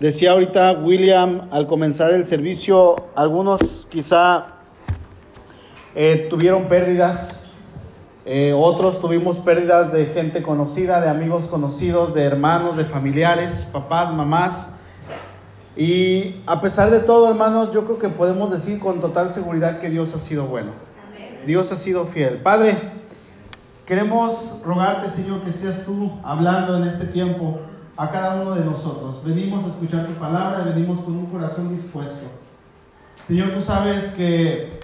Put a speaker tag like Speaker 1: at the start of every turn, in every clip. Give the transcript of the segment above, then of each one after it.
Speaker 1: Decía ahorita William al comenzar el servicio, algunos quizá eh, tuvieron pérdidas, eh, otros tuvimos pérdidas de gente conocida, de amigos conocidos, de hermanos, de familiares, papás, mamás. Y a pesar de todo, hermanos, yo creo que podemos decir con total seguridad que Dios ha sido bueno. Dios ha sido fiel. Padre, queremos rogarte, Señor, que seas tú hablando en este tiempo a cada uno de nosotros. Venimos a escuchar tu palabra, venimos con un corazón dispuesto. Señor, tú sabes que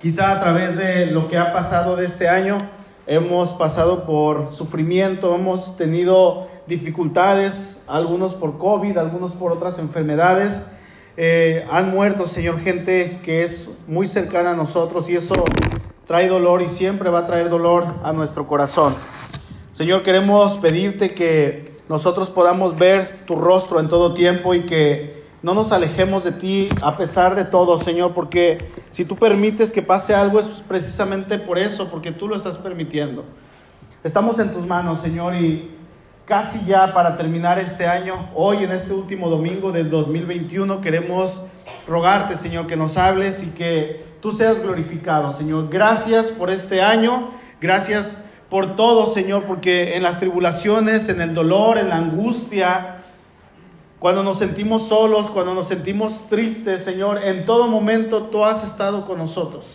Speaker 1: Quizá a través de lo que ha pasado de este año, hemos pasado por sufrimiento, hemos tenido dificultades, algunos por COVID, algunos por otras enfermedades. Eh, han muerto, Señor, gente que es muy cercana a nosotros y eso trae dolor y siempre va a traer dolor a nuestro corazón. Señor, queremos pedirte que nosotros podamos ver tu rostro en todo tiempo y que no nos alejemos de ti a pesar de todo, Señor, porque si tú permites que pase algo es precisamente por eso, porque tú lo estás permitiendo. Estamos en tus manos, Señor, y casi ya para terminar este año, hoy en este último domingo del 2021, queremos rogarte, Señor, que nos hables y que tú seas glorificado, Señor. Gracias por este año, gracias por todo, Señor, porque en las tribulaciones, en el dolor, en la angustia, cuando nos sentimos solos, cuando nos sentimos tristes, Señor, en todo momento tú has estado con nosotros.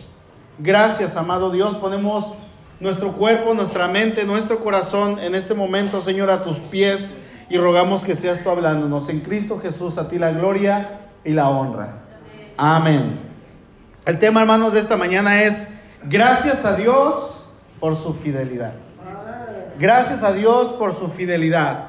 Speaker 1: Gracias, amado Dios. Ponemos nuestro cuerpo, nuestra mente, nuestro corazón en este momento, Señor, a tus pies y rogamos que seas tú hablándonos. En Cristo Jesús, a ti la gloria y la honra. Amén. El tema, hermanos, de esta mañana es gracias a Dios por su fidelidad. Gracias a Dios por su fidelidad.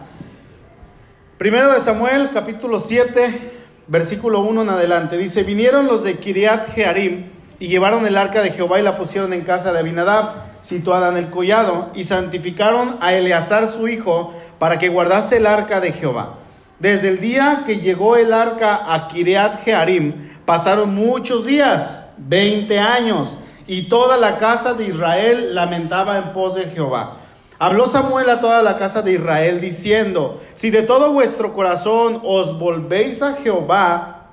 Speaker 1: Primero de Samuel, capítulo 7, versículo 1 en adelante. Dice, vinieron los de Kiriat Jearim y llevaron el arca de Jehová y la pusieron en casa de Abinadab, situada en el collado, y santificaron a Eleazar su hijo para que guardase el arca de Jehová. Desde el día que llegó el arca a Kiriat Jearim, pasaron muchos días, 20 años, y toda la casa de Israel lamentaba en pos de Jehová. Habló Samuel a toda la casa de Israel diciendo, si de todo vuestro corazón os volvéis a Jehová,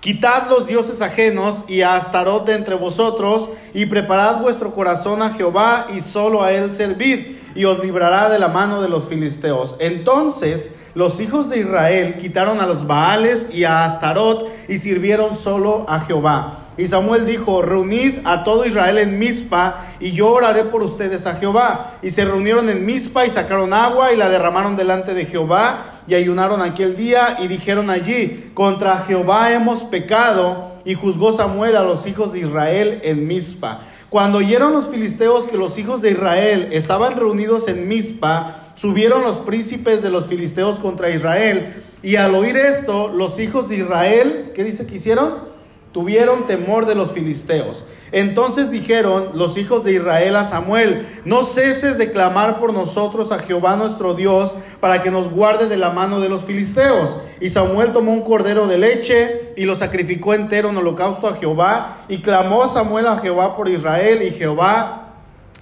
Speaker 1: quitad los dioses ajenos y a Astarot de entre vosotros, y preparad vuestro corazón a Jehová y solo a él servid, y os librará de la mano de los filisteos. Entonces los hijos de Israel quitaron a los Baales y a Astarot y sirvieron solo a Jehová. Y Samuel dijo, reunid a todo Israel en Mizpa, y yo oraré por ustedes a Jehová. Y se reunieron en Mizpa y sacaron agua y la derramaron delante de Jehová, y ayunaron aquel día y dijeron allí, contra Jehová hemos pecado. Y juzgó Samuel a los hijos de Israel en Mizpa. Cuando oyeron los filisteos que los hijos de Israel estaban reunidos en Mizpa, subieron los príncipes de los filisteos contra Israel. Y al oír esto, los hijos de Israel, ¿qué dice que hicieron? Tuvieron temor de los filisteos. Entonces dijeron los hijos de Israel a Samuel, no ceses de clamar por nosotros a Jehová nuestro Dios para que nos guarde de la mano de los filisteos. Y Samuel tomó un cordero de leche y lo sacrificó entero en holocausto a Jehová. Y clamó Samuel a Jehová por Israel y Jehová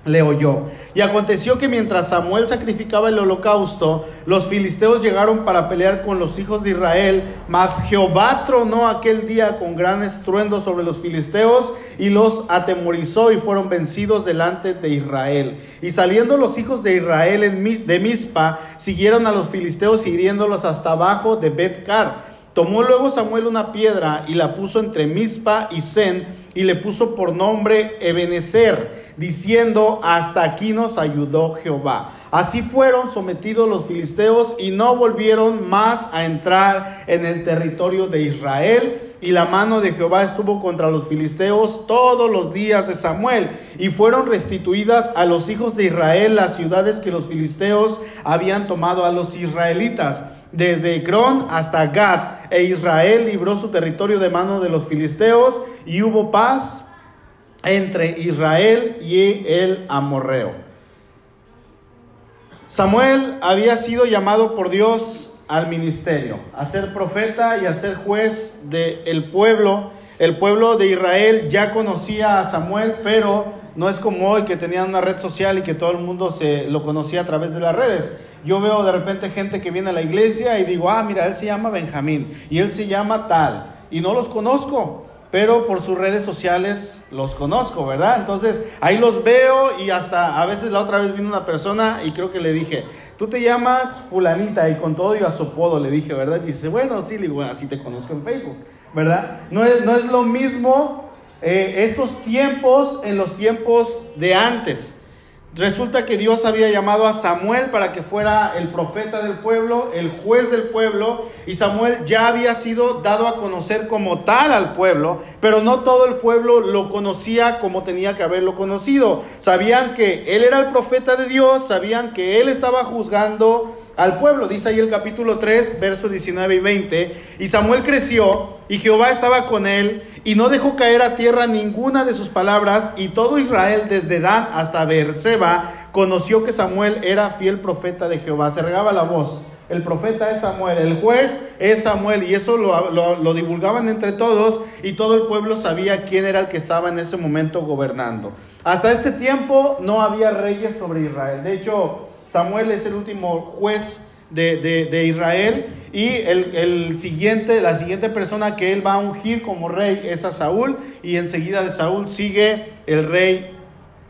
Speaker 1: le oyó. Y aconteció que mientras Samuel sacrificaba el holocausto, los filisteos llegaron para pelear con los hijos de Israel, mas Jehová tronó aquel día con gran estruendo sobre los filisteos y los atemorizó y fueron vencidos delante de Israel. Y saliendo los hijos de Israel de Mizpa, siguieron a los filisteos hiriéndolos hasta abajo de Betcar. Tomó luego Samuel una piedra y la puso entre Mizpa y Zen y le puso por nombre Ebenezer diciendo, hasta aquí nos ayudó Jehová. Así fueron sometidos los filisteos y no volvieron más a entrar en el territorio de Israel. Y la mano de Jehová estuvo contra los filisteos todos los días de Samuel. Y fueron restituidas a los hijos de Israel las ciudades que los filisteos habían tomado a los israelitas. Desde Ecrón hasta Gad. E Israel libró su territorio de mano de los filisteos. Y hubo paz entre Israel y el amorreo. Samuel había sido llamado por Dios al ministerio, a ser profeta y a ser juez del pueblo. El pueblo de Israel ya conocía a Samuel, pero no es como hoy que tenían una red social y que todo el mundo se lo conocía a través de las redes. Yo veo de repente gente que viene a la iglesia y digo, ah, mira, él se llama Benjamín y él se llama tal, y no los conozco, pero por sus redes sociales los conozco, ¿verdad? Entonces ahí los veo y hasta a veces la otra vez vino una persona y creo que le dije, tú te llamas fulanita y con todo y a su apodo le dije, ¿verdad? Y dice, bueno, sí, le digo, así te conozco en Facebook, ¿verdad? No es, no es lo mismo eh, estos tiempos en los tiempos de antes. Resulta que Dios había llamado a Samuel para que fuera el profeta del pueblo, el juez del pueblo, y Samuel ya había sido dado a conocer como tal al pueblo, pero no todo el pueblo lo conocía como tenía que haberlo conocido. Sabían que él era el profeta de Dios, sabían que él estaba juzgando al pueblo. Dice ahí el capítulo 3, versos 19 y 20. Y Samuel creció y Jehová estaba con él y no dejó caer a tierra ninguna de sus palabras y todo Israel desde Dan hasta Beerseba conoció que Samuel era fiel profeta de Jehová. Se regaba la voz. El profeta es Samuel, el juez es Samuel y eso lo, lo divulgaban entre todos y todo el pueblo sabía quién era el que estaba en ese momento gobernando. Hasta este tiempo no había reyes sobre Israel. De hecho, Samuel es el último juez de, Israel y el, siguiente, la siguiente persona que él va a ungir como rey es a Saúl y enseguida de Saúl sigue el rey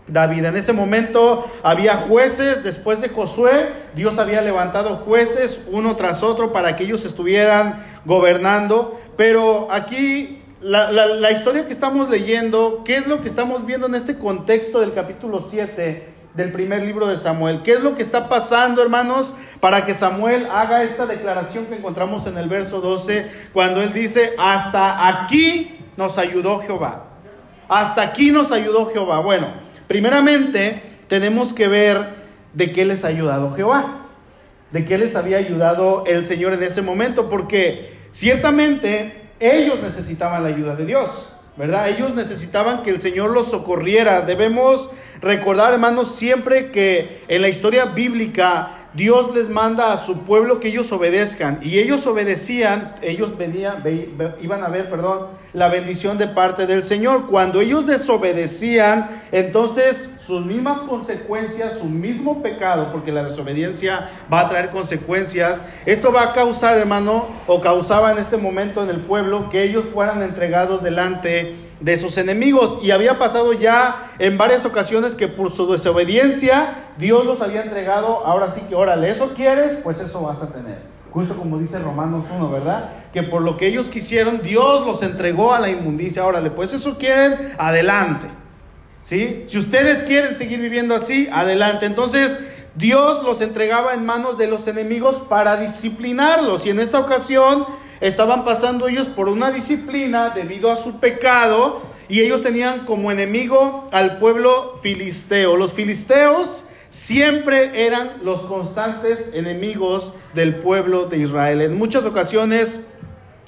Speaker 1: David. En ese momento había jueces, después de Josué, Dios había levantado jueces uno tras otro para que ellos estuvieran gobernando, pero aquí la, la historia que estamos leyendo, ¿qué es lo que estamos viendo en este contexto del capítulo 7? Del primer libro de Samuel. ¿Qué es lo que está pasando, hermanos, para que Samuel haga esta declaración que encontramos en el verso 12, cuando él dice, hasta aquí nos ayudó Jehová? Hasta aquí nos ayudó Jehová. Bueno, primeramente tenemos que ver de qué les ha ayudado Jehová, de qué les había ayudado el Señor en ese momento, porque ciertamente ellos necesitaban la ayuda de Dios. ¿verdad? Ellos necesitaban que el Señor los socorriera. Debemos recordar, hermanos, siempre que en la historia bíblica Dios les manda a su pueblo que ellos obedezcan y ellos obedecían, ellos venían, iban a ver, perdón, la bendición de parte del Señor. Cuando ellos desobedecían, entonces sus mismas consecuencias, su mismo pecado, porque la desobediencia va a traer consecuencias, esto va a causar, hermano, o causaba en este momento en el pueblo que ellos fueran entregados delante de sus enemigos. Y había pasado ya en varias ocasiones que por su desobediencia Dios los había entregado. Ahora sí que, órale, eso quieres, pues eso vas a tener. Justo como dice Romanos 1, ¿verdad? Que por lo que ellos quisieron, Dios los entregó a la inmundicia. Órale, pues eso quieren, adelante. ¿Sí? Si ustedes quieren seguir viviendo así, adelante. Entonces, Dios los entregaba en manos de los enemigos para disciplinarlos. Y en esta ocasión, estaban pasando ellos por una disciplina debido a su pecado y ellos tenían como enemigo al pueblo filisteo. Los filisteos siempre eran los constantes enemigos del pueblo de Israel. En muchas ocasiones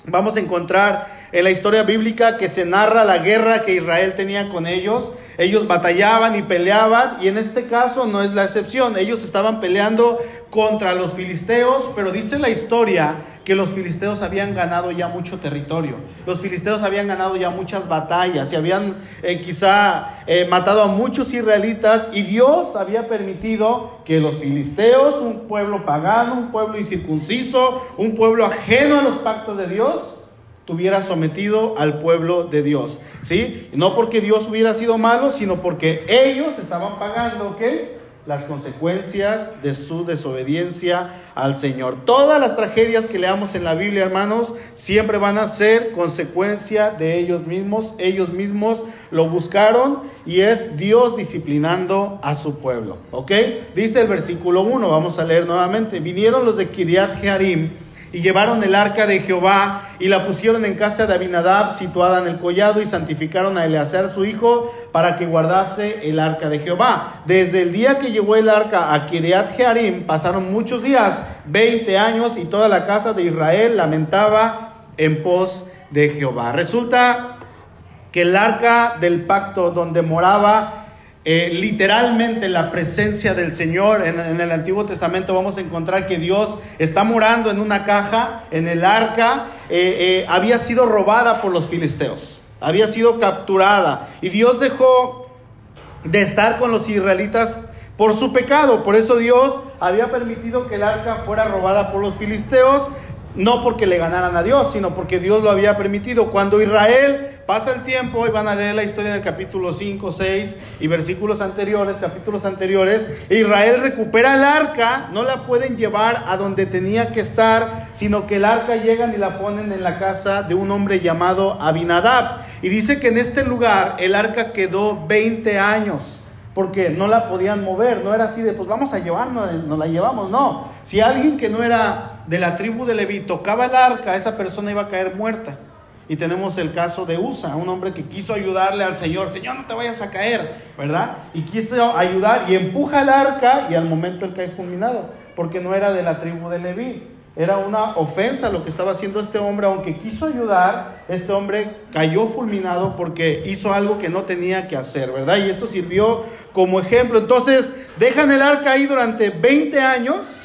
Speaker 1: vamos a encontrar en la historia bíblica que se narra la guerra que Israel tenía con ellos. Ellos batallaban y peleaban y en este caso no es la excepción. Ellos estaban peleando contra los filisteos, pero dice la historia que los filisteos habían ganado ya mucho territorio. Los filisteos habían ganado ya muchas batallas y habían eh, quizá eh, matado a muchos israelitas y Dios había permitido que los filisteos, un pueblo pagano, un pueblo incircunciso, un pueblo ajeno a los pactos de Dios, tuviera sometido al pueblo de Dios. ¿Sí? No porque Dios hubiera sido malo, sino porque ellos estaban pagando, ¿qué? Las consecuencias de su desobediencia al Señor. Todas las tragedias que leamos en la Biblia, hermanos, siempre van a ser consecuencia de ellos mismos. Ellos mismos lo buscaron y es Dios disciplinando a su pueblo. ¿Ok? Dice el versículo 1, vamos a leer nuevamente. Vinieron los de Kiriat Jearim y llevaron el arca de Jehová y la pusieron en casa de Abinadab, situada en el collado, y santificaron a Eleazar su hijo para que guardase el arca de Jehová. Desde el día que llegó el arca a Kiriat Jearim, pasaron muchos días, 20 años, y toda la casa de Israel lamentaba en pos de Jehová. Resulta que el arca del pacto donde moraba eh, literalmente la presencia del Señor. En, el Antiguo Testamento vamos a encontrar que Dios está morando en una caja, en el arca, eh, eh, había sido robada por los filisteos, había sido capturada y Dios dejó de estar con los israelitas por su pecado. Por eso Dios había permitido que el arca fuera robada por los filisteos, no porque le ganaran a Dios, sino porque Dios lo había permitido. Cuando Israel pasa el tiempo y van a leer la historia en el capítulo 5, 6 y versículos anteriores, capítulos anteriores, Israel recupera el arca, no la pueden llevar a donde tenía que estar, sino que el arca llegan y la ponen en la casa de un hombre llamado Abinadab. Y dice que en este lugar el arca quedó 20 años porque no la podían mover, no era así de, pues vamos a llevarnos, nos la llevamos, no. Si alguien que no era de la tribu de Leví tocaba el arca, esa persona iba a caer muerta. Y tenemos el caso de Usa, un hombre que quiso ayudarle al Señor, Señor, no te vayas a caer, ¿verdad? Y quiso ayudar y empuja el arca y al momento él cae fulminado, porque no era de la tribu de Leví. Era una ofensa lo que estaba haciendo este hombre, aunque quiso ayudar, este hombre cayó fulminado porque hizo algo que no tenía que hacer, ¿verdad? Y esto sirvió como ejemplo. Entonces, dejan el arca ahí durante 20 años.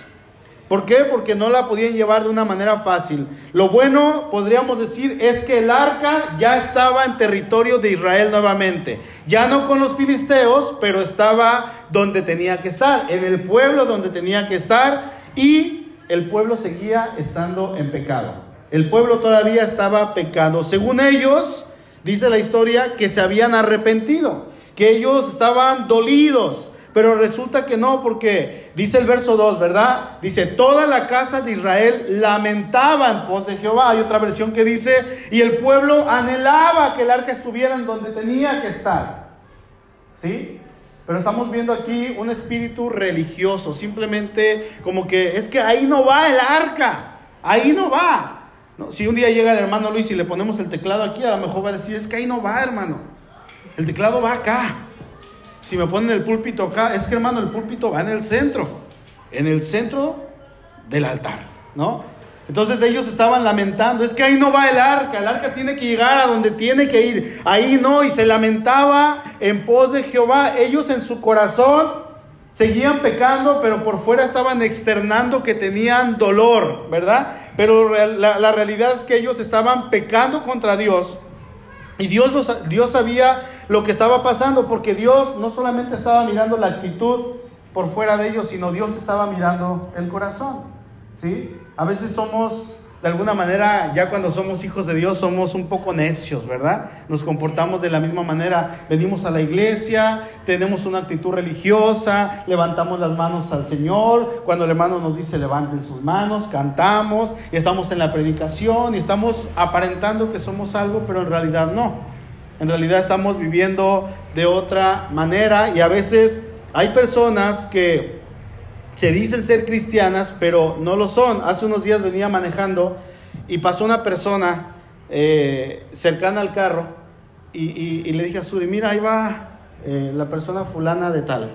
Speaker 1: ¿Por qué? Porque no la podían llevar de una manera fácil. Lo bueno, podríamos decir, es que el arca ya estaba en territorio de Israel nuevamente. Ya no con los filisteos, pero estaba donde tenía que estar, en el pueblo donde tenía que estar. Y el pueblo seguía estando en pecado. El pueblo todavía estaba pecando. Según ellos, dice la historia, que se habían arrepentido que ellos estaban dolidos, pero resulta que no, porque dice el verso 2, ¿verdad? Dice, toda la casa de Israel lamentaba en pos de Jehová. Hay otra versión que dice, y el pueblo anhelaba que el arca estuviera en donde tenía que estar. ¿Sí? Pero estamos viendo aquí un espíritu religioso, simplemente como que es que ahí no va el arca, ahí no va. Si un día llega el hermano Luis y le ponemos el teclado aquí, a lo mejor va a decir, es que ahí no va, hermano. El teclado va acá. Si me ponen el púlpito acá, es que hermano, el púlpito va en el centro, en el centro del altar, ¿no? Entonces ellos estaban lamentando, es que ahí no va el arca, el arca tiene que llegar a donde tiene que ir, ahí no, y se lamentaba en pos de Jehová. Ellos en su corazón seguían pecando, pero por fuera estaban externando que tenían dolor, ¿verdad? Pero la, realidad es que ellos estaban pecando contra Dios y Dios, Dios sabía lo que estaba pasando, porque Dios no solamente estaba mirando la actitud por fuera de ellos, sino Dios estaba mirando el corazón. ¿sí? A veces somos, de alguna manera, ya cuando somos hijos de Dios, somos un poco necios, ¿verdad? Nos comportamos de la misma manera. Venimos a la iglesia, tenemos una actitud religiosa, levantamos las manos al Señor. Cuando el hermano nos dice levanten sus manos, cantamos, y estamos en la predicación y estamos aparentando que somos algo, pero en realidad no. En realidad estamos viviendo de otra manera y a veces hay personas que se dicen ser cristianas, pero no lo son. Hace unos días venía manejando y pasó una persona eh, cercana al carro y, le dije a Suri, mira, ahí va eh, la persona fulana de tal.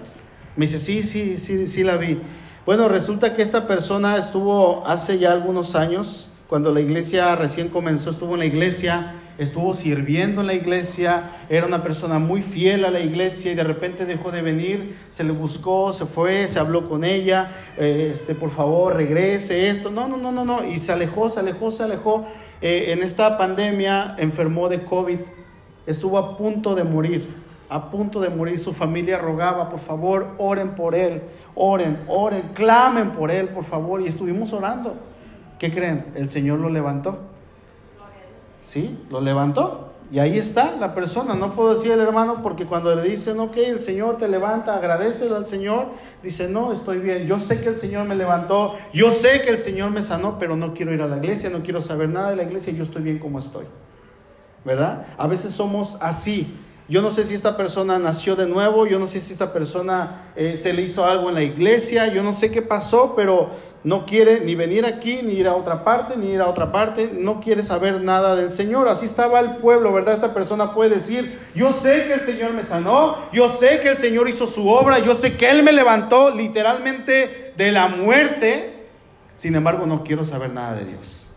Speaker 1: Me dice, sí, sí, sí, sí la vi. Bueno, resulta que esta persona estuvo hace ya algunos años, cuando la iglesia recién comenzó, estuvo en la iglesia estuvo sirviendo en la iglesia, era una persona muy fiel a la iglesia y de repente dejó de venir, se le buscó, se fue, se habló con ella, eh, este, por favor, regrese, esto, no, no, no, no, no, y se alejó, se alejó, se alejó. Eh, en esta pandemia enfermó de COVID, estuvo a punto de morir, a punto de morir, su familia rogaba, por favor, oren por él, oren, oren, clamen por él, por favor, y estuvimos orando. ¿Qué creen? El Señor lo levantó. ¿Sí? Lo levantó. Y ahí está la persona. No puedo decir al hermano porque cuando le dicen, ok, el Señor te levanta, agradecele al Señor, dice, no, estoy bien. Yo sé que el Señor me levantó, yo sé que el Señor me sanó, pero no quiero ir a la iglesia, no quiero saber nada de la iglesia, yo estoy bien como estoy. ¿Verdad? A veces somos así. Yo no sé si esta persona nació de nuevo, yo no sé si esta persona eh, se le hizo algo en la iglesia, yo no sé qué pasó, pero no quiere ni venir aquí, ni ir a otra parte, ni ir a otra parte, no quiere saber nada del Señor. Así estaba el pueblo, ¿verdad? Esta persona puede decir, yo sé que el Señor me sanó, yo sé que el Señor hizo su obra, yo sé que Él me levantó literalmente de la muerte, sin embargo no quiero saber nada de Dios,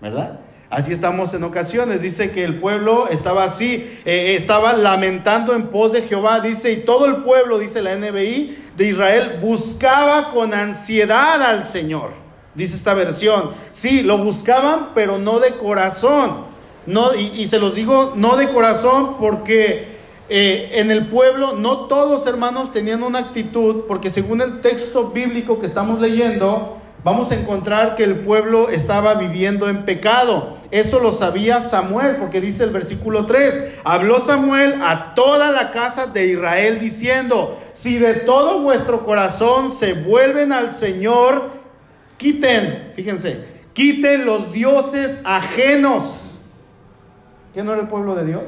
Speaker 1: ¿verdad? Así estamos en ocasiones. Dice que el pueblo estaba así, eh, estaba lamentando en pos de Jehová. Dice, y todo el pueblo, dice la NBI, de Israel, buscaba con ansiedad al Señor. Dice esta versión. Sí, lo buscaban, pero no de corazón. No, y, se los digo, no de corazón, porque eh, en el pueblo, no todos hermanos tenían una actitud, porque según el texto bíblico que estamos leyendo, vamos a encontrar que el pueblo estaba viviendo en pecado. Eso lo sabía Samuel, porque dice el versículo 3, habló Samuel a toda la casa de Israel diciendo, si de todo vuestro corazón se vuelven al Señor, quiten, fíjense, quiten los dioses ajenos. ¿Qué no era el pueblo de Dios?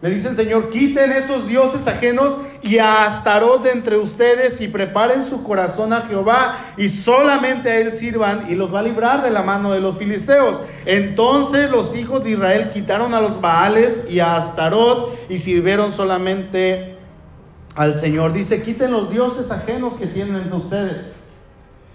Speaker 1: Le dice el Señor, quiten esos dioses ajenos y a Astarot de entre ustedes y preparen su corazón a Jehová y solamente a él sirvan y los va a librar de la mano de los filisteos. Entonces los hijos de Israel quitaron a los Baales y a Astarot y sirvieron solamente al Señor. Dice, quiten los dioses ajenos que tienen entre ustedes.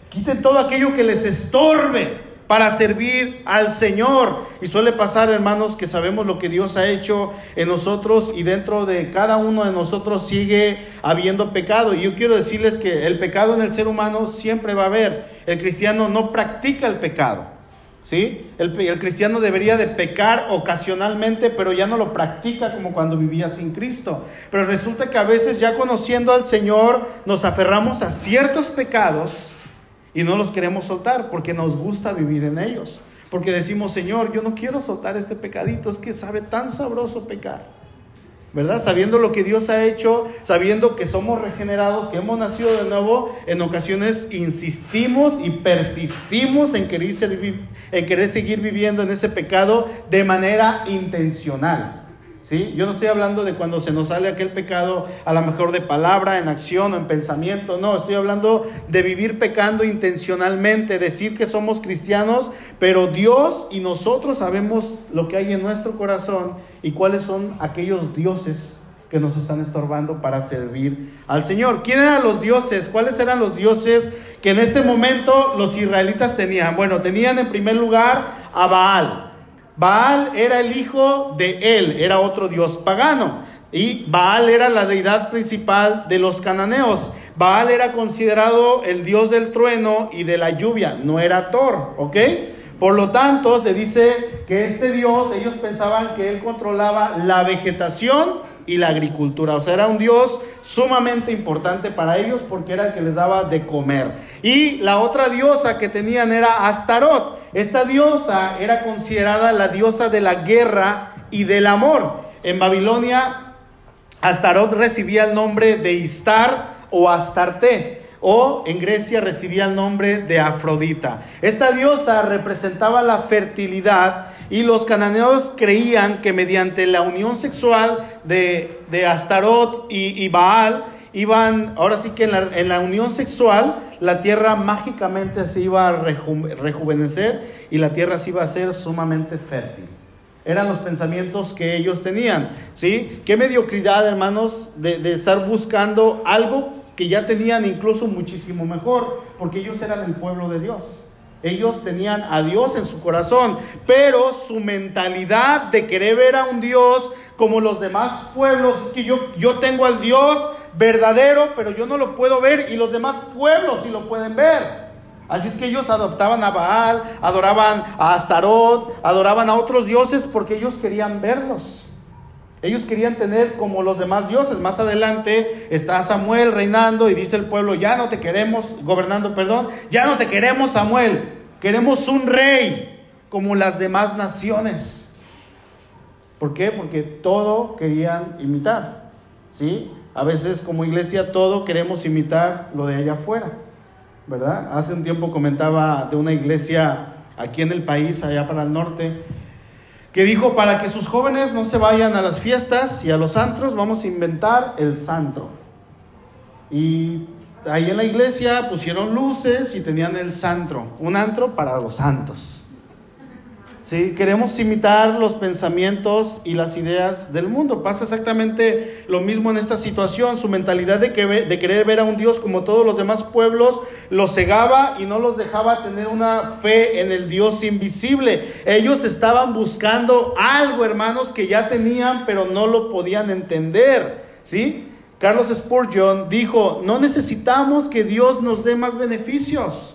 Speaker 1: Quiten todo aquello que les estorbe para servir al Señor. Y suele pasar, hermanos, que sabemos lo que Dios ha hecho en nosotros y dentro de cada uno de nosotros sigue habiendo pecado. Y yo quiero decirles que el pecado en el ser humano siempre va a haber. El cristiano no practica el pecado. ¿Sí? El, el, cristiano debería de pecar ocasionalmente, pero ya no lo practica como cuando vivía sin Cristo. Pero resulta que a veces ya conociendo al Señor nos aferramos a ciertos pecados y no los queremos soltar porque nos gusta vivir en ellos. Porque decimos, Señor, yo no quiero soltar este pecadito, es que sabe tan sabroso pecar. ¿Verdad? Sabiendo lo que Dios ha hecho, sabiendo que somos regenerados, que hemos nacido de nuevo, en ocasiones insistimos y persistimos en querer, en querer seguir viviendo en ese pecado de manera intencional. ¿Sí? Yo no estoy hablando de cuando se nos sale aquel pecado, a lo mejor de palabra, en acción o en pensamiento. No, estoy hablando de vivir pecando intencionalmente, decir que somos cristianos, pero Dios y nosotros sabemos lo que hay en nuestro corazón y cuáles son aquellos dioses que nos están estorbando para servir al Señor. ¿Quién eran los dioses? ¿Cuáles eran los dioses que en este momento los israelitas tenían? Bueno, tenían en primer lugar a Baal. Baal era el hijo de él, era otro dios pagano. Y Baal era la deidad principal de los cananeos. Baal era considerado el dios del trueno y de la lluvia, no era Thor, ¿ok? Por lo tanto, se dice que este dios, ellos pensaban que él controlaba la vegetación y la agricultura. O sea, era un dios sumamente importante para ellos porque era el que les daba de comer. Y la otra diosa que tenían era Astarot. Esta diosa era considerada la diosa de la guerra y del amor. En Babilonia, Astarot recibía el nombre de Istar o Astarte o en Grecia recibía el nombre de Afrodita. Esta diosa representaba la fertilidad y los cananeos creían que mediante la unión sexual de, de Astarot y, Baal, iban, ahora sí que en la, unión sexual, la tierra mágicamente se iba a rejuvenecer y la tierra se iba a ser sumamente fértil. Eran los pensamientos que ellos tenían, ¿sí? Qué mediocridad, hermanos, de, de estar buscando algo que ya tenían incluso muchísimo mejor, porque ellos eran el pueblo de Dios. Ellos tenían a Dios en su corazón, pero su mentalidad de querer ver a un Dios como los demás pueblos, es que yo, yo tengo al Dios verdadero, pero yo no lo puedo ver y los demás pueblos sí lo pueden ver. Así es que ellos adoptaban a Baal, adoraban a Astarot, adoraban a otros dioses porque ellos querían verlos. Ellos querían tener como los demás dioses. Más adelante está Samuel reinando y dice el pueblo, ya no te queremos, gobernando, perdón, ya no te queremos Samuel, queremos un rey como las demás naciones. ¿Por qué? Porque todo querían imitar. ¿Sí? A veces como iglesia todo queremos imitar lo de allá afuera. ¿Verdad? Hace un tiempo comentaba de una iglesia aquí en el país, allá para el norte, que dijo, para que sus jóvenes no se vayan a las fiestas y a los antros, vamos a inventar el santo. Y ahí en la iglesia pusieron luces y tenían el santro, un antro para los santos. ¿Sí? Queremos imitar los pensamientos y las ideas del mundo. Pasa exactamente lo mismo en esta situación. Su mentalidad de, que, de querer ver a un Dios como todos los demás pueblos los cegaba y no los dejaba tener una fe en el Dios invisible. Ellos estaban buscando algo, hermanos, que ya tenían, pero no lo podían entender. ¿Sí? Carlos Spurgeon dijo, no necesitamos que Dios nos dé más beneficios.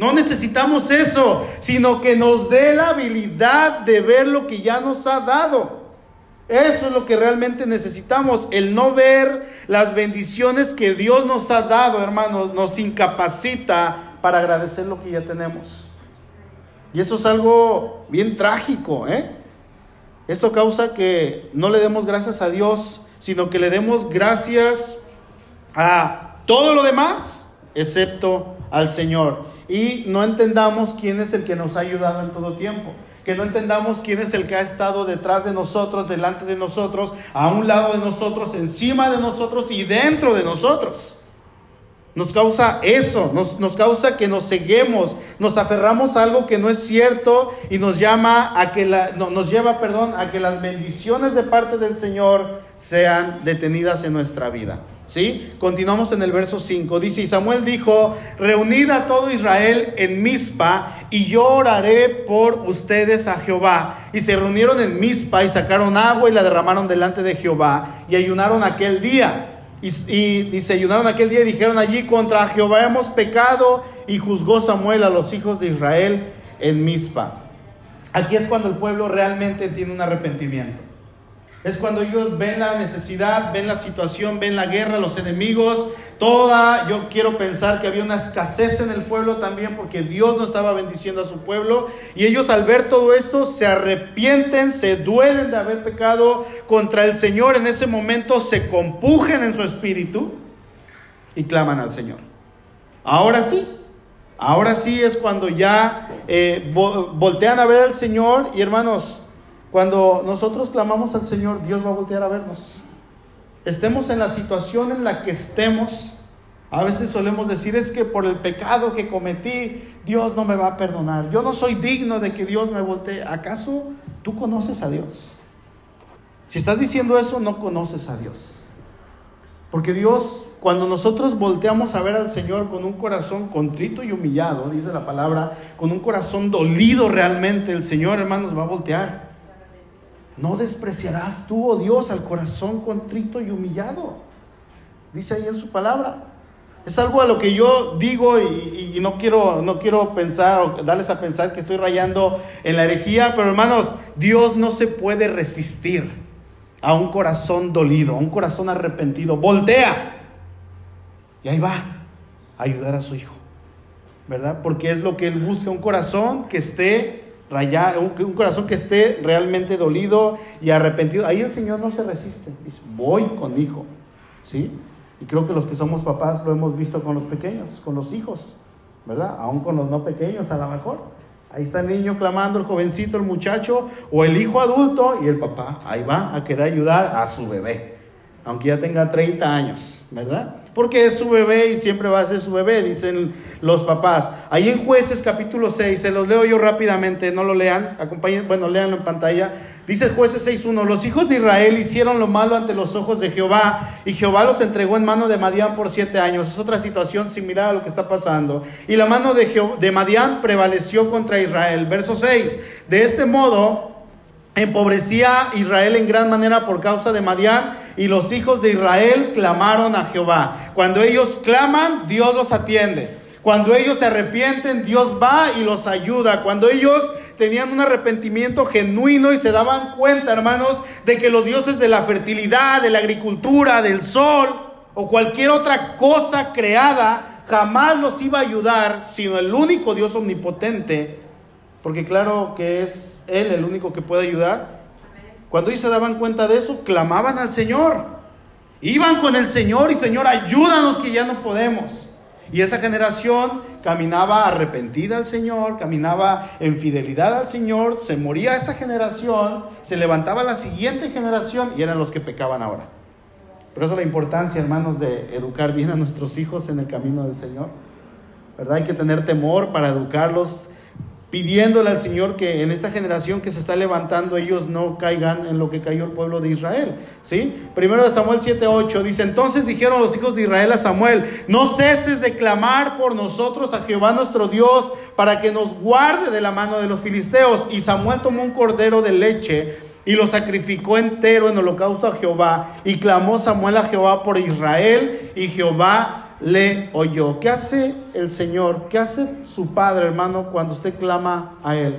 Speaker 1: No necesitamos eso, sino que nos dé la habilidad de ver lo que ya nos ha dado. Eso es lo que realmente necesitamos, el no ver las bendiciones que Dios nos ha dado, hermanos, nos incapacita para agradecer lo que ya tenemos. Y eso es algo bien trágico, ¿eh? Esto causa que no le demos gracias a Dios, sino que le demos gracias a todo lo demás, excepto al Señor. Y no entendamos quién es el que nos ha ayudado en todo tiempo que no entendamos quién es el que ha estado detrás de nosotros, delante de nosotros, a un lado de nosotros, encima de nosotros y dentro de nosotros. Nos causa eso, nos, causa que nos ceguemos, nos aferramos a algo que no es cierto y nos llama a que la, nos lleva, perdón, a que las bendiciones de parte del Señor sean detenidas en nuestra vida. ¿Sí? Continuamos en el verso 5. Dice, y Samuel dijo, reunid a todo Israel en Mizpa y yo oraré por ustedes a Jehová. Y se reunieron en Mizpa y sacaron agua y la derramaron delante de Jehová y ayunaron aquel día. Y, y, se ayunaron aquel día y dijeron allí, contra Jehová hemos pecado. Y juzgó Samuel a los hijos de Israel en Mizpa. Aquí es cuando el pueblo realmente tiene un arrepentimiento. Es cuando ellos ven la necesidad, ven la situación, ven la guerra, los enemigos, toda, yo quiero pensar que había una escasez en el pueblo también porque Dios no estaba bendiciendo a su pueblo. Y ellos al ver todo esto se arrepienten, se duelen de haber pecado contra el Señor. En ese momento se compujen en su espíritu y claman al Señor. Ahora sí, ahora sí es cuando ya eh, voltean a ver al Señor y hermanos, cuando nosotros clamamos al Señor, Dios va a voltear a vernos. Estemos en la situación en la que estemos. A veces solemos decir es que por el pecado que cometí, Dios no me va a perdonar. Yo no soy digno de que Dios me voltee. ¿Acaso tú conoces a Dios? Si estás diciendo eso, no conoces a Dios. Porque Dios, cuando nosotros volteamos a ver al Señor con un corazón contrito y humillado, dice la palabra, con un corazón dolido realmente, el Señor, hermanos, va a voltear. No despreciarás tú, oh Dios, al corazón contrito y humillado. Dice ahí en su palabra. Es algo a lo que yo digo y, no, quiero, no quiero pensar o darles a pensar que estoy rayando en la herejía, pero hermanos, Dios no se puede resistir a un corazón dolido, a un corazón arrepentido. Voltea. Y ahí va a ayudar a su hijo. ¿Verdad? Porque es lo que él busca, un corazón que esté un, corazón que esté realmente dolido y arrepentido. Ahí el Señor no se resiste. Dice, voy con hijo. ¿Sí? Y creo que los que somos papás lo hemos visto con los pequeños, con los hijos, ¿verdad? Aún con los no pequeños a lo mejor. Ahí está el niño clamando, el jovencito, el muchacho o el hijo adulto y el papá ahí va a querer ayudar a su bebé, aunque ya tenga 30 años, ¿verdad? Porque es su bebé y siempre va a ser su bebé, dicen los papás. Ahí en jueces capítulo 6, se los leo yo rápidamente, no lo lean, acompañen, bueno, leanlo en pantalla. Dice jueces 6.1, los hijos de Israel hicieron lo malo ante los ojos de Jehová y Jehová los entregó en mano de Madián por siete años. Es otra situación similar a lo que está pasando. Y la mano de, de Madián prevaleció contra Israel. Verso 6, de este modo empobrecía Israel en gran manera por causa de Madián y los hijos de Israel clamaron a Jehová. Cuando ellos claman, Dios los atiende. Cuando ellos se arrepienten, Dios va y los ayuda. Cuando ellos tenían un arrepentimiento genuino y se daban cuenta, hermanos, de que los dioses de la fertilidad, de la agricultura, del sol o cualquier otra cosa creada jamás los iba a ayudar, sino el único Dios omnipotente, porque claro que es Él el único que puede ayudar, cuando ellos se daban cuenta de eso, clamaban al Señor. Iban con el Señor y Señor, ayúdanos que ya no podemos. Y esa generación caminaba arrepentida al Señor, caminaba en fidelidad al Señor, se moría esa generación, se levantaba la siguiente generación y eran los que pecaban ahora. Por eso la importancia, hermanos, de educar bien a nuestros hijos en el camino del Señor. ¿Verdad? Hay que tener temor para educarlos pidiéndole al Señor que en esta generación que se está levantando ellos no caigan en lo que cayó el pueblo de Israel. ¿Sí? Primero de Samuel 7:8 dice, entonces dijeron los hijos de Israel a Samuel, no ceses de clamar por nosotros a Jehová nuestro Dios para que nos guarde de la mano de los filisteos. Y Samuel tomó un cordero de leche y lo sacrificó entero en holocausto a Jehová. Y clamó Samuel a Jehová por Israel y Jehová le oyó. ¿Qué hace el Señor? ¿Qué hace su Padre, hermano, cuando usted clama a Él?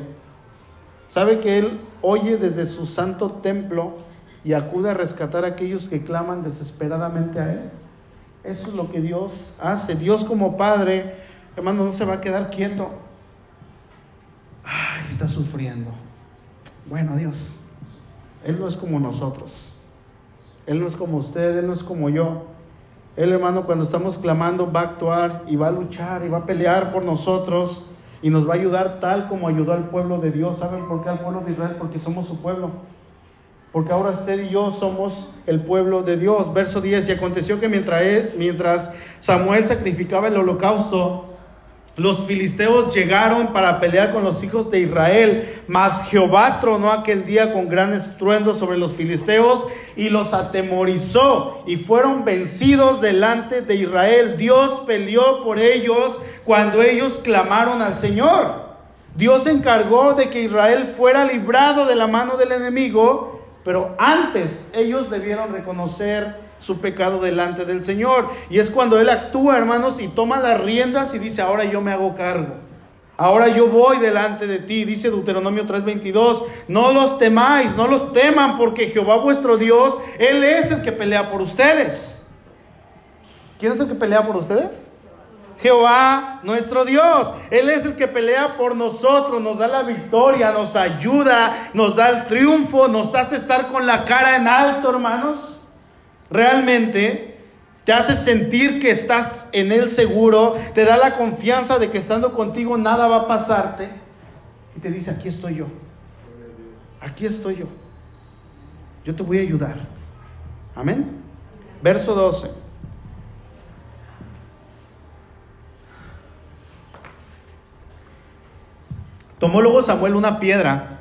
Speaker 1: ¿Sabe que Él oye desde su santo templo y acude a rescatar a aquellos que claman desesperadamente a Él. Eso es lo que Dios hace. Dios como Padre, hermano, no se va a quedar quieto. Ay, está sufriendo. Bueno, Dios, Él no es como nosotros. Él no es como usted, Él no es como yo. Él, hermano, cuando estamos clamando, va a actuar y va a luchar y va a pelear por nosotros y nos va a ayudar tal como ayudó al pueblo de Dios. ¿Saben por qué al pueblo de Israel? Porque somos su pueblo. Porque ahora usted y yo somos el pueblo de Dios. Verso 10, y aconteció que mientras, Samuel sacrificaba el holocausto, los filisteos llegaron para pelear con los hijos de Israel, mas Jehová tronó aquel día con gran estruendo sobre los filisteos y los atemorizó y fueron vencidos delante de Israel. Dios peleó por ellos cuando ellos clamaron al Señor. Dios se encargó de que Israel fuera librado de la mano del enemigo, pero antes ellos debieron reconocer su pecado delante del Señor. Y es cuando Él actúa, hermanos, y toma las riendas y dice, ahora yo me hago cargo. Ahora yo voy delante de ti, dice Deuteronomio 3:22, no los temáis, no los teman, porque Jehová vuestro Dios, Él es el que pelea por ustedes. ¿Quién es el que pelea por ustedes? Jehová nuestro Dios. Él es el que pelea por nosotros, nos da la victoria, nos ayuda, nos da el triunfo, nos hace estar con la cara en alto, hermanos realmente te hace sentir que estás en Él seguro, te da la confianza de que estando contigo nada va a pasarte. Y te dice, aquí estoy yo. Aquí estoy yo. Yo te voy a ayudar. Amén. Verso 12. Tomó luego Samuel una piedra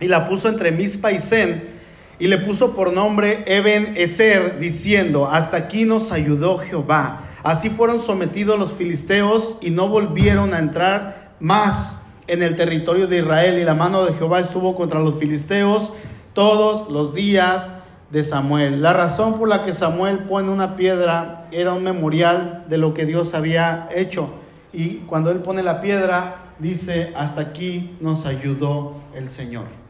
Speaker 1: y la puso entre Mispa y Zen y le puso por nombre Eben Ezer, diciendo, hasta aquí nos ayudó Jehová. Así fueron sometidos los filisteos y no volvieron a entrar más en el territorio de Israel. Y la mano de Jehová estuvo contra los filisteos todos los días de Samuel. La razón por la que Samuel pone una piedra era un memorial de lo que Dios había hecho. Y cuando él pone la piedra, dice, hasta aquí nos ayudó el Señor.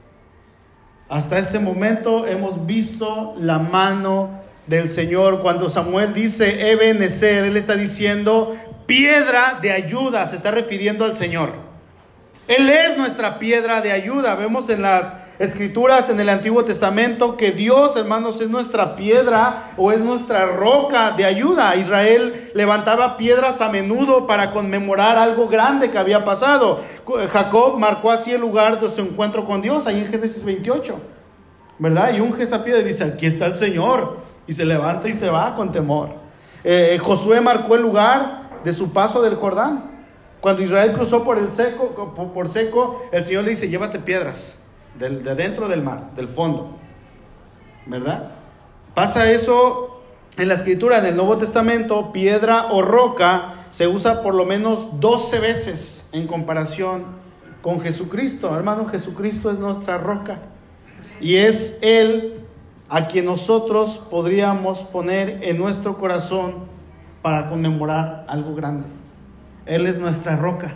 Speaker 1: Hasta este momento hemos visto la mano del Señor. Cuando Samuel dice Ebenezer, él está diciendo piedra de ayuda, se está refiriendo al Señor. Él es nuestra piedra de ayuda. Vemos en las escrituras en el Antiguo Testamento que Dios, hermanos, es nuestra piedra o es nuestra roca de ayuda. Israel levantaba piedras a menudo para conmemorar algo grande que había pasado. Jacob marcó así el lugar de su encuentro con Dios, ahí en Génesis 28, ¿verdad? Y unge esa piedra y dice, aquí está el Señor, y se levanta y se va con temor. Eh, eh, Josué marcó el lugar de su paso del Jordán. Cuando Israel cruzó por el seco, por seco, el Señor le dice, llévate piedras de dentro del mar, del fondo. ¿Verdad? Pasa eso en la escritura, en el Nuevo Testamento, piedra o roca se usa por lo menos 12 veces en comparación con Jesucristo. Hermano, Jesucristo es nuestra roca. Y es Él a quien nosotros podríamos poner en nuestro corazón para conmemorar algo grande. Él es nuestra roca.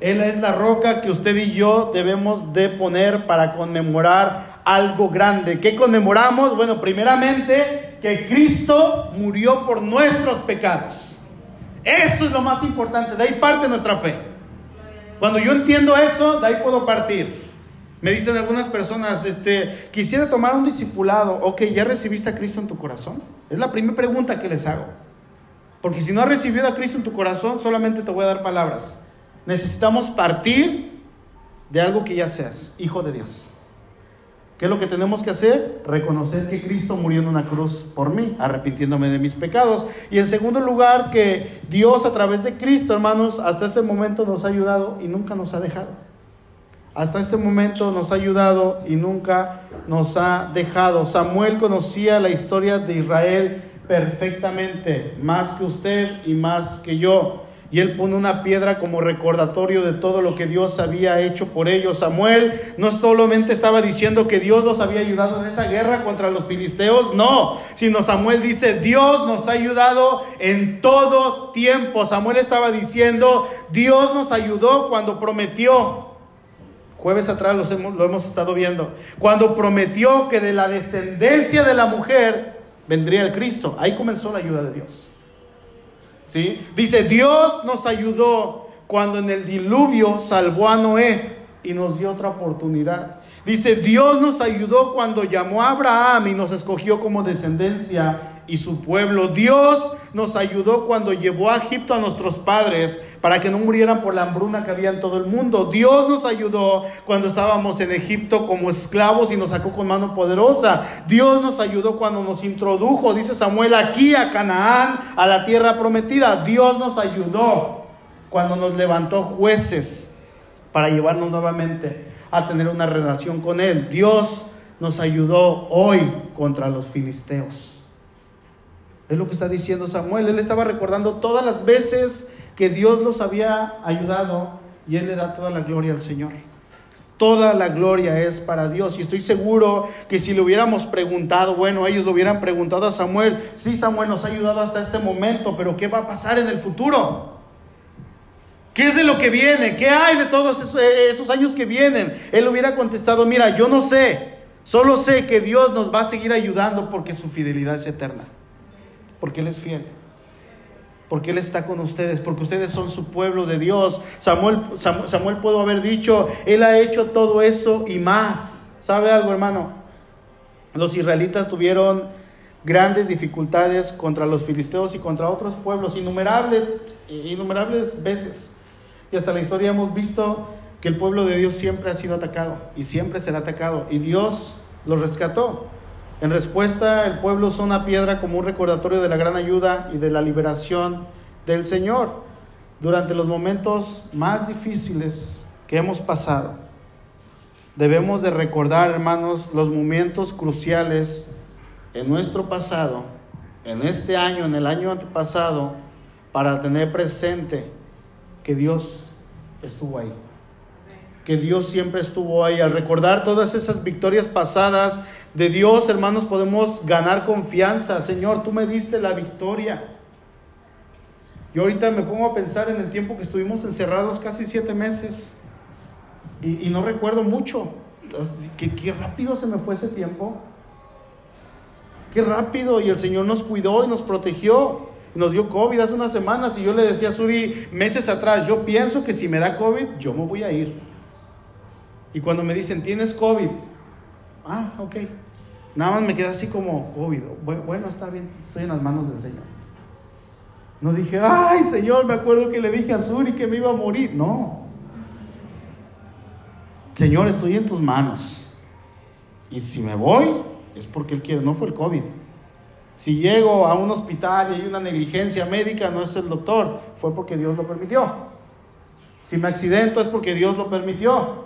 Speaker 1: Él es la roca que usted y yo debemos de poner para conmemorar algo grande. ¿Qué conmemoramos? Bueno, primeramente que Cristo murió por nuestros pecados. Eso es lo más importante, de ahí parte nuestra fe. Cuando yo entiendo eso, de ahí puedo partir. Me dicen algunas personas, este, quisiera tomar un discipulado. Ok, ¿ya recibiste a Cristo en tu corazón? Es la primera pregunta que les hago. Porque si no has recibido a Cristo en tu corazón, solamente te voy a dar palabras. Necesitamos partir de algo que ya seas, hijo de Dios. ¿Qué es lo que tenemos que hacer? Reconocer que Cristo murió en una cruz por mí, arrepintiéndome de mis pecados. Y en segundo lugar, que Dios a través de Cristo, hermanos, hasta este momento nos ha ayudado y nunca nos ha dejado. Hasta este momento nos ha ayudado y nunca nos ha dejado. Samuel conocía la historia de Israel perfectamente, más que usted y más que yo y él pone una piedra como recordatorio de todo lo que Dios había hecho por ellos. Samuel no solamente estaba diciendo que Dios los había ayudado en esa guerra contra los filisteos, no, sino Samuel dice, Dios nos ha ayudado en todo tiempo. Samuel estaba diciendo, Dios nos ayudó cuando prometió Jueves atrás lo hemos, lo hemos estado viendo. Cuando prometió que de la descendencia de la mujer vendría el Cristo. Ahí comenzó la ayuda de Dios. Dice, Dios nos ayudó cuando en el diluvio salvó a Noé y nos dio otra oportunidad. Dice, Dios nos ayudó cuando llamó a Abraham y nos escogió como descendencia y su pueblo. Dios nos ayudó cuando llevó a Egipto a nuestros padres para que no murieran por la hambruna que había en todo el mundo. Dios nos ayudó cuando estábamos en Egipto como esclavos y nos sacó con mano poderosa. Dios nos ayudó cuando nos introdujo, dice Samuel, aquí a Canaán, a la tierra prometida. Dios nos ayudó cuando nos levantó jueces para llevarnos nuevamente a tener una relación con Él. Dios nos ayudó hoy contra los filisteos. Es lo que está diciendo Samuel. Él estaba recordando todas las veces que Dios los había ayudado y Él le da toda la gloria al Señor. Toda la gloria es para Dios. Y estoy seguro que si le hubiéramos preguntado, bueno, ellos lo hubieran preguntado a Samuel, sí, Samuel nos ha ayudado hasta este momento, pero ¿qué va a pasar en el futuro? ¿Qué es de lo que viene? ¿Qué hay de todos eh, esos, años que vienen? Él hubiera contestado, mira, yo no sé, solo sé que Dios nos va a seguir ayudando porque su fidelidad es eterna, porque Él es fiel, porque Él está con ustedes, porque ustedes son su pueblo de Dios. Samuel, Samuel pudo haber dicho, Él ha hecho todo eso y más. ¿Sabe algo, hermano? Los israelitas tuvieron grandes dificultades contra los filisteos y contra otros pueblos, innumerables, innumerables veces. Y hasta la historia hemos visto que el pueblo de Dios siempre ha sido atacado y siempre será atacado. Y Dios los rescató. En respuesta, el pueblo usó una piedra como un recordatorio de la gran ayuda y de la liberación del Señor durante los momentos más difíciles que hemos pasado. Debemos de recordar, hermanos, los momentos cruciales en nuestro pasado, en este año, en el año antepasado, para tener presente que Dios estuvo ahí. Que Dios siempre estuvo ahí. Al recordar todas esas victorias pasadas de Dios, hermanos, podemos ganar confianza. Señor, tú me diste la victoria. Yo ahorita me pongo a pensar en el tiempo que estuvimos encerrados, casi siete meses, y, no recuerdo mucho. Qué, rápido se me fue ese tiempo. Qué rápido. Y el Señor nos cuidó y nos protegió nos dio COVID hace unas semanas y yo le decía a Suri meses atrás, yo pienso que si me da COVID, yo me voy a ir. Y cuando me dicen, tienes COVID, ah, ok. Nada más me queda así como COVID. Bueno, está bien, estoy en las manos del Señor. No dije, ay Señor, me acuerdo que le dije a Suri que me iba a morir. No. Señor, estoy en tus manos. Y si me voy, es porque Él quiere, no fue el COVID. Si llego a un hospital y hay una negligencia médica, no es el doctor, fue porque Dios lo permitió. Si me accidento es porque Dios lo permitió.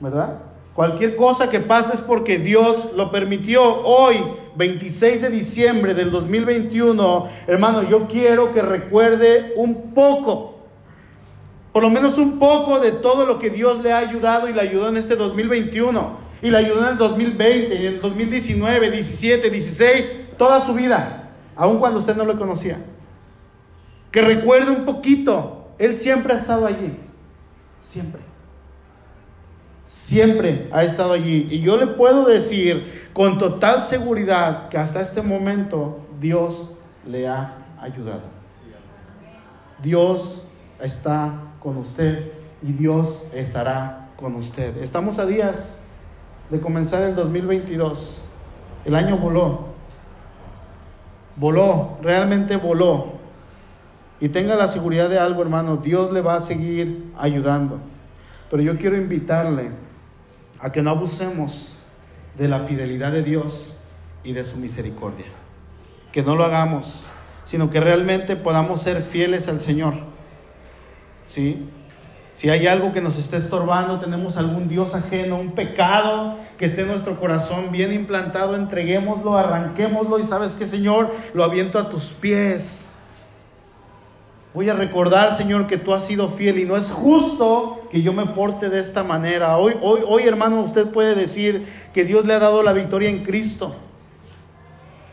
Speaker 1: ¿Verdad? Cualquier cosa que pase es porque Dios lo permitió. Hoy, 26 de diciembre del 2021, hermano, yo quiero que recuerde un poco, por lo menos un poco de todo lo que Dios le ha ayudado y le ayudó en este 2021. Y le ayudó en el 2020, y en el 2019, 17, 16, toda su vida, aun cuando usted no lo conocía. Que recuerde un poquito, Él siempre ha estado allí, siempre. Siempre ha estado allí. Y yo le puedo decir con total seguridad que hasta este momento Dios le ha ayudado. Dios está con usted y Dios estará con usted. Estamos a días de comenzar el 2022. El año voló. Voló, realmente voló. Y tenga la seguridad de algo, hermano, Dios le va a seguir ayudando. Pero yo quiero invitarle a que no abusemos de la fidelidad de Dios y de su misericordia. Que no lo hagamos, sino que realmente podamos ser fieles al Señor. ¿Sí? Si hay algo que nos esté estorbando, tenemos algún Dios ajeno, un pecado que esté en nuestro corazón bien implantado, entreguémoslo, arranquémoslo y sabes que Señor, lo aviento a tus pies. Voy a recordar, Señor, que tú has sido fiel y no es justo que yo me porte de esta manera. Hoy, hoy, hoy, hermano, usted puede decir que Dios le ha dado la victoria en Cristo.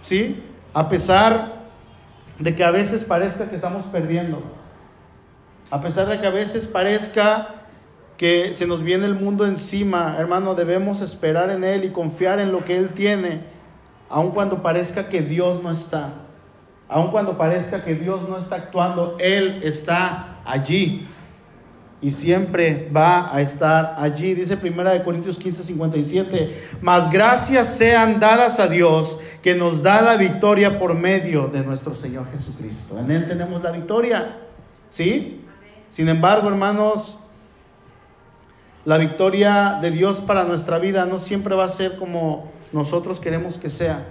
Speaker 1: ¿Sí? A pesar de que a veces parezca que estamos perdiendo. A pesar de que a veces parezca que se nos viene el mundo encima, hermano, debemos esperar en Él y confiar en lo que Él tiene, aun cuando parezca que Dios no está, aun cuando parezca que Dios no está actuando, Él está allí y siempre va a estar allí. Dice Primera de Corintios 15, 57, mas gracias sean dadas a Dios que nos da la victoria por medio de nuestro Señor Jesucristo. En Él tenemos la victoria, ¿sí? Sin embargo, hermanos, la victoria de Dios para nuestra vida no siempre va a ser como nosotros queremos que sea.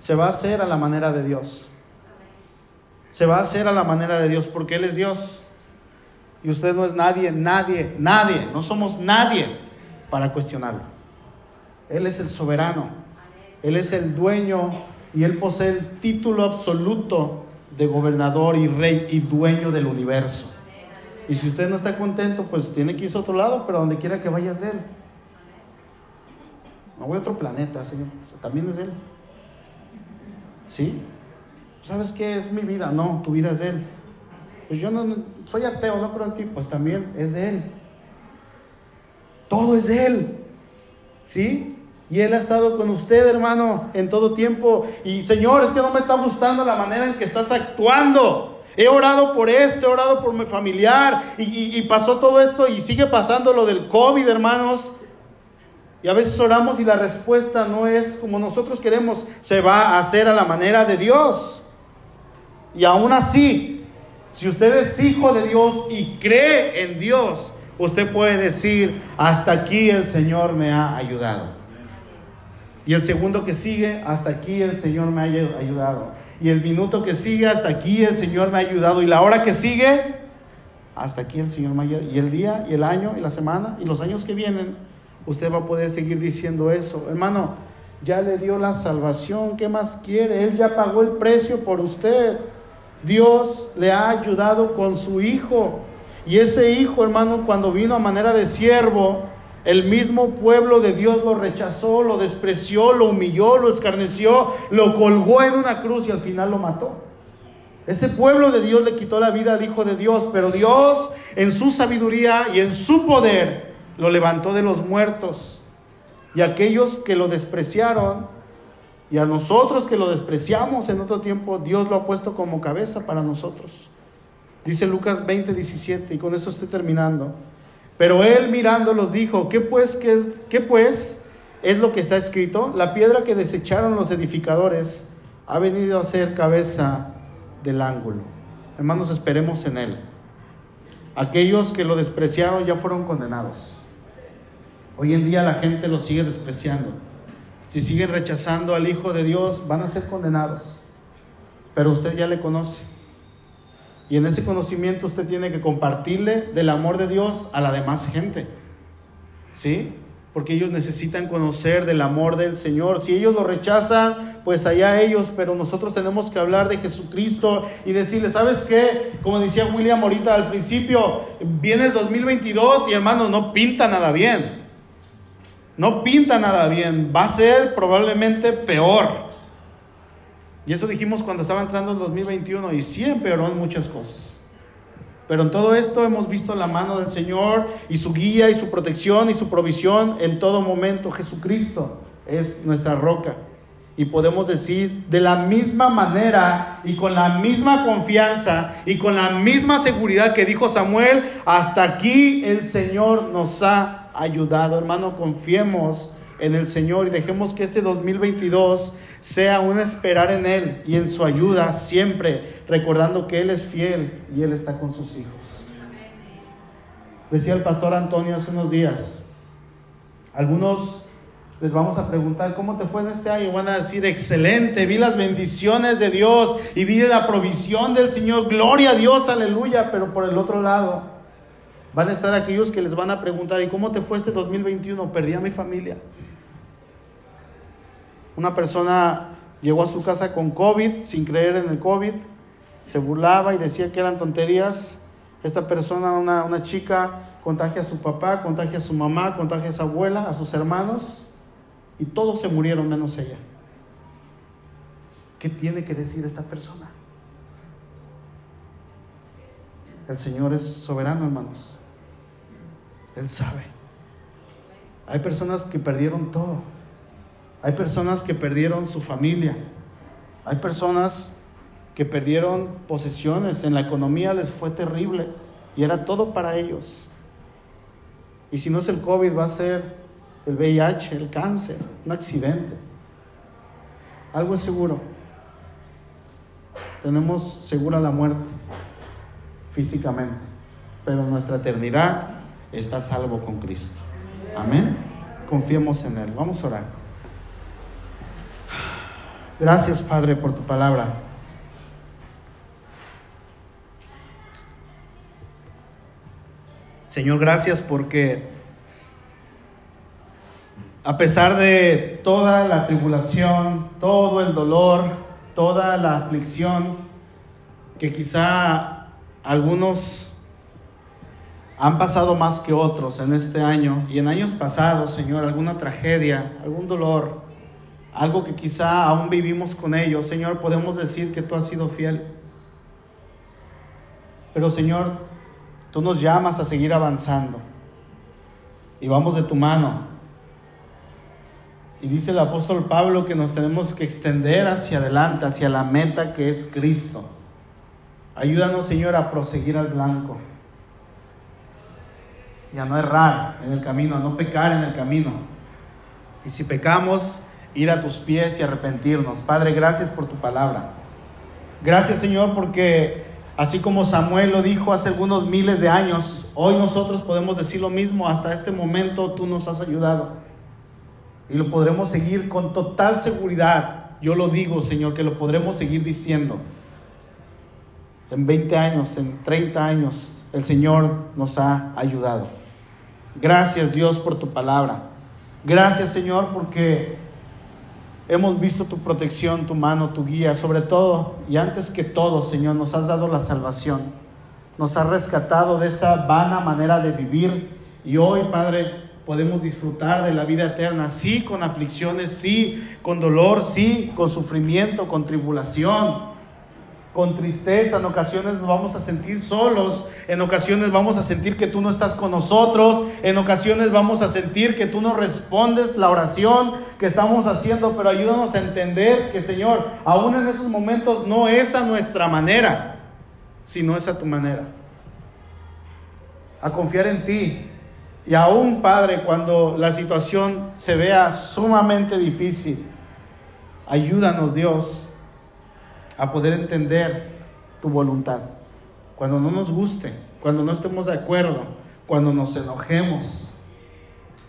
Speaker 1: Se va a hacer a la manera de Dios. Se va a hacer a la manera de Dios porque Él es Dios. Y usted no es nadie, nadie, nadie. No somos nadie para cuestionarlo. Él es el soberano. Él es el dueño y Él posee el título absoluto de gobernador y rey y dueño del universo. Y si usted no está contento, pues tiene que irse a otro lado, pero donde quiera que vayas Él. No voy a otro planeta, Señor. También es Él. ¿Sí? ¿Sabes qué es mi vida? No, tu vida es de Él. Pues yo no soy ateo, no creo en ti. Pues también es de Él. Todo es de Él. ¿Sí? Y Él ha estado con usted, hermano, en todo tiempo. Y Señor, es que no me está gustando la manera en que estás actuando. He orado por esto, he orado por mi familiar y, pasó todo esto y sigue pasando lo del COVID, hermanos. Y a veces oramos y la respuesta no es como nosotros queremos, se va a hacer a la manera de Dios. Y aún así, si usted es hijo de Dios y cree en Dios, usted puede decir, hasta aquí el Señor me ha ayudado. Y el segundo que sigue, hasta aquí el Señor me ha ayudado. Y el minuto que sigue, hasta aquí el Señor me ha ayudado. Y la hora que sigue, hasta aquí el Señor me ha ayudado. Y el día, y el año, y la semana, y los años que vienen, usted va a poder seguir diciendo eso. Hermano, ya le dio la salvación, ¿qué más quiere? Él ya pagó el precio por usted. Dios le ha ayudado con su hijo. Y ese hijo, hermano, cuando vino a manera de siervo, el mismo pueblo de Dios lo rechazó, lo despreció, lo humilló, lo escarneció, lo colgó en una cruz y al final lo mató. Ese pueblo de Dios le quitó la vida al Hijo de Dios, pero Dios en su sabiduría y en su poder lo levantó de los muertos. Y aquellos que lo despreciaron, y a nosotros que lo despreciamos en otro tiempo, Dios lo ha puesto como cabeza para nosotros. Dice Lucas 20, 17, y con eso estoy terminando. Pero él mirándolos dijo, ¿qué pues, qué es, qué pues es lo que está escrito? La piedra que desecharon los edificadores ha venido a ser cabeza del ángulo. Hermanos, esperemos en él. Aquellos que lo despreciaron ya fueron condenados. Hoy en día la gente lo sigue despreciando. Si siguen rechazando al Hijo de Dios, van a ser condenados. Pero usted ya le conoce. Y en ese conocimiento usted tiene que compartirle del amor de Dios a la demás gente. ¿Sí? Porque ellos necesitan conocer del amor del Señor. Si ellos lo rechazan, pues allá ellos, pero nosotros tenemos que hablar de Jesucristo y decirle, ¿sabes qué? Como decía William ahorita al principio, viene el 2022 y hermanos, no pinta nada bien. No pinta nada bien. Va a ser probablemente peor. Y eso dijimos cuando estaba entrando el 2021 y sí empeoró en muchas cosas. Pero en todo esto hemos visto la mano del Señor y su guía y su protección y su provisión en todo momento. Jesucristo es nuestra roca. Y podemos decir de la misma manera y con la misma confianza y con la misma seguridad que dijo Samuel, hasta aquí el Señor nos ha ayudado. Hermano, confiemos en el Señor y dejemos que este 2022 sea un esperar en Él y en su ayuda siempre, recordando que Él es fiel y Él está con sus hijos. Decía el pastor Antonio hace unos días, algunos les vamos a preguntar, ¿cómo te fue en este año? Van a decir, excelente, vi las bendiciones de Dios y vi la provisión del Señor, gloria a Dios, aleluya, pero por el otro lado, van a estar aquellos que les van a preguntar, ¿y cómo te fue este 2021? Perdí a mi familia. Una persona llegó a su casa con COVID, sin creer en el COVID, se burlaba y decía que eran tonterías. Esta persona, una, una chica, contagia a su papá, contagia a su mamá, contagia a su abuela, a sus hermanos, y todos se murieron menos ella. ¿Qué tiene que decir esta persona? El Señor es soberano, hermanos. Él sabe. Hay personas que perdieron todo. Hay personas que perdieron su familia. Hay personas que perdieron posesiones. En la economía les fue terrible y era todo para ellos. Y si no es el COVID, va a ser el VIH, el cáncer, un accidente. Algo es seguro. Tenemos segura la muerte físicamente, pero nuestra eternidad está salvo con Cristo. Amén. Confiemos en Él. Vamos a orar. Gracias, Padre, por tu palabra. Señor, gracias porque a pesar de toda la tribulación, todo el dolor, toda la aflicción que quizá algunos han pasado más que otros en este año y en años pasados, Señor, alguna tragedia, algún dolor, algo que quizá aún vivimos con ellos, Señor, podemos decir que tú has sido fiel. Pero Señor, tú nos llamas a seguir avanzando y vamos de tu mano y dice el apóstol Pablo que nos tenemos que extender hacia adelante, hacia la meta que es Cristo. Ayúdanos, Señor, a proseguir al blanco. Y a no errar en el camino, a no pecar en el camino. Y si pecamos, ir a tus pies y arrepentirnos. Padre, gracias por tu palabra. Gracias, Señor, porque así como Samuel lo dijo hace algunos miles de años, hoy nosotros podemos decir lo mismo. Hasta este momento tú nos has ayudado. Y lo podremos seguir con total seguridad. Yo lo digo, Señor, que lo podremos seguir diciendo. En 20 años, en 30 años, el Señor nos ha ayudado. Gracias Dios por tu palabra. Gracias Señor porque hemos visto tu protección, tu mano, tu guía, sobre todo y antes que todo, Señor, nos has dado la salvación. Nos has rescatado de esa vana manera de vivir. Y hoy, Padre, podemos disfrutar de la vida eterna, sí con aflicciones, sí con dolor, sí con sufrimiento, con tribulación, con tristeza, en ocasiones nos vamos a sentir solos, en ocasiones vamos a sentir que tú no estás con nosotros, en ocasiones vamos a sentir que tú no respondes la oración que estamos haciendo, pero ayúdanos a entender que Señor, aún en esos momentos no es a nuestra manera, sino es a tu manera. A confiar en ti, y aún, Padre, cuando la situación se vea sumamente difícil, ayúdanos, Dios, a poder entender tu voluntad. Cuando no nos guste, cuando no estemos de acuerdo, cuando nos enojemos,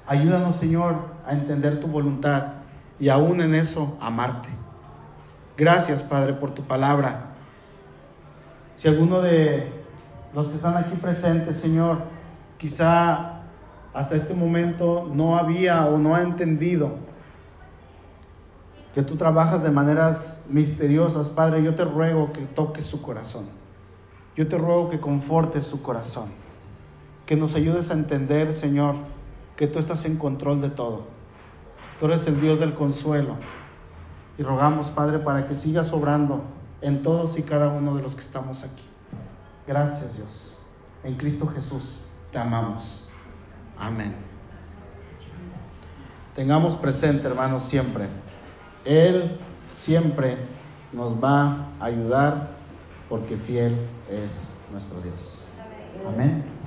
Speaker 1: ayúdanos, Señor, a entender tu voluntad y aún en eso amarte. Gracias, Padre, por tu palabra. Si alguno de los que están aquí presentes, Señor, quizá hasta este momento no había o no ha entendido que tú trabajas de maneras misteriosas, Padre, yo te ruego que toques su corazón. Yo te ruego que confortes su corazón. Que nos ayudes a entender, Señor, que tú estás en control de todo. Tú eres el Dios del consuelo. Y rogamos, Padre, para que sigas obrando en todos y cada uno de los que estamos aquí. Gracias, Dios. En Cristo Jesús te amamos. Amén. Tengamos presente, hermanos, siempre. Él siempre nos va a ayudar porque fiel es nuestro Dios. Amén.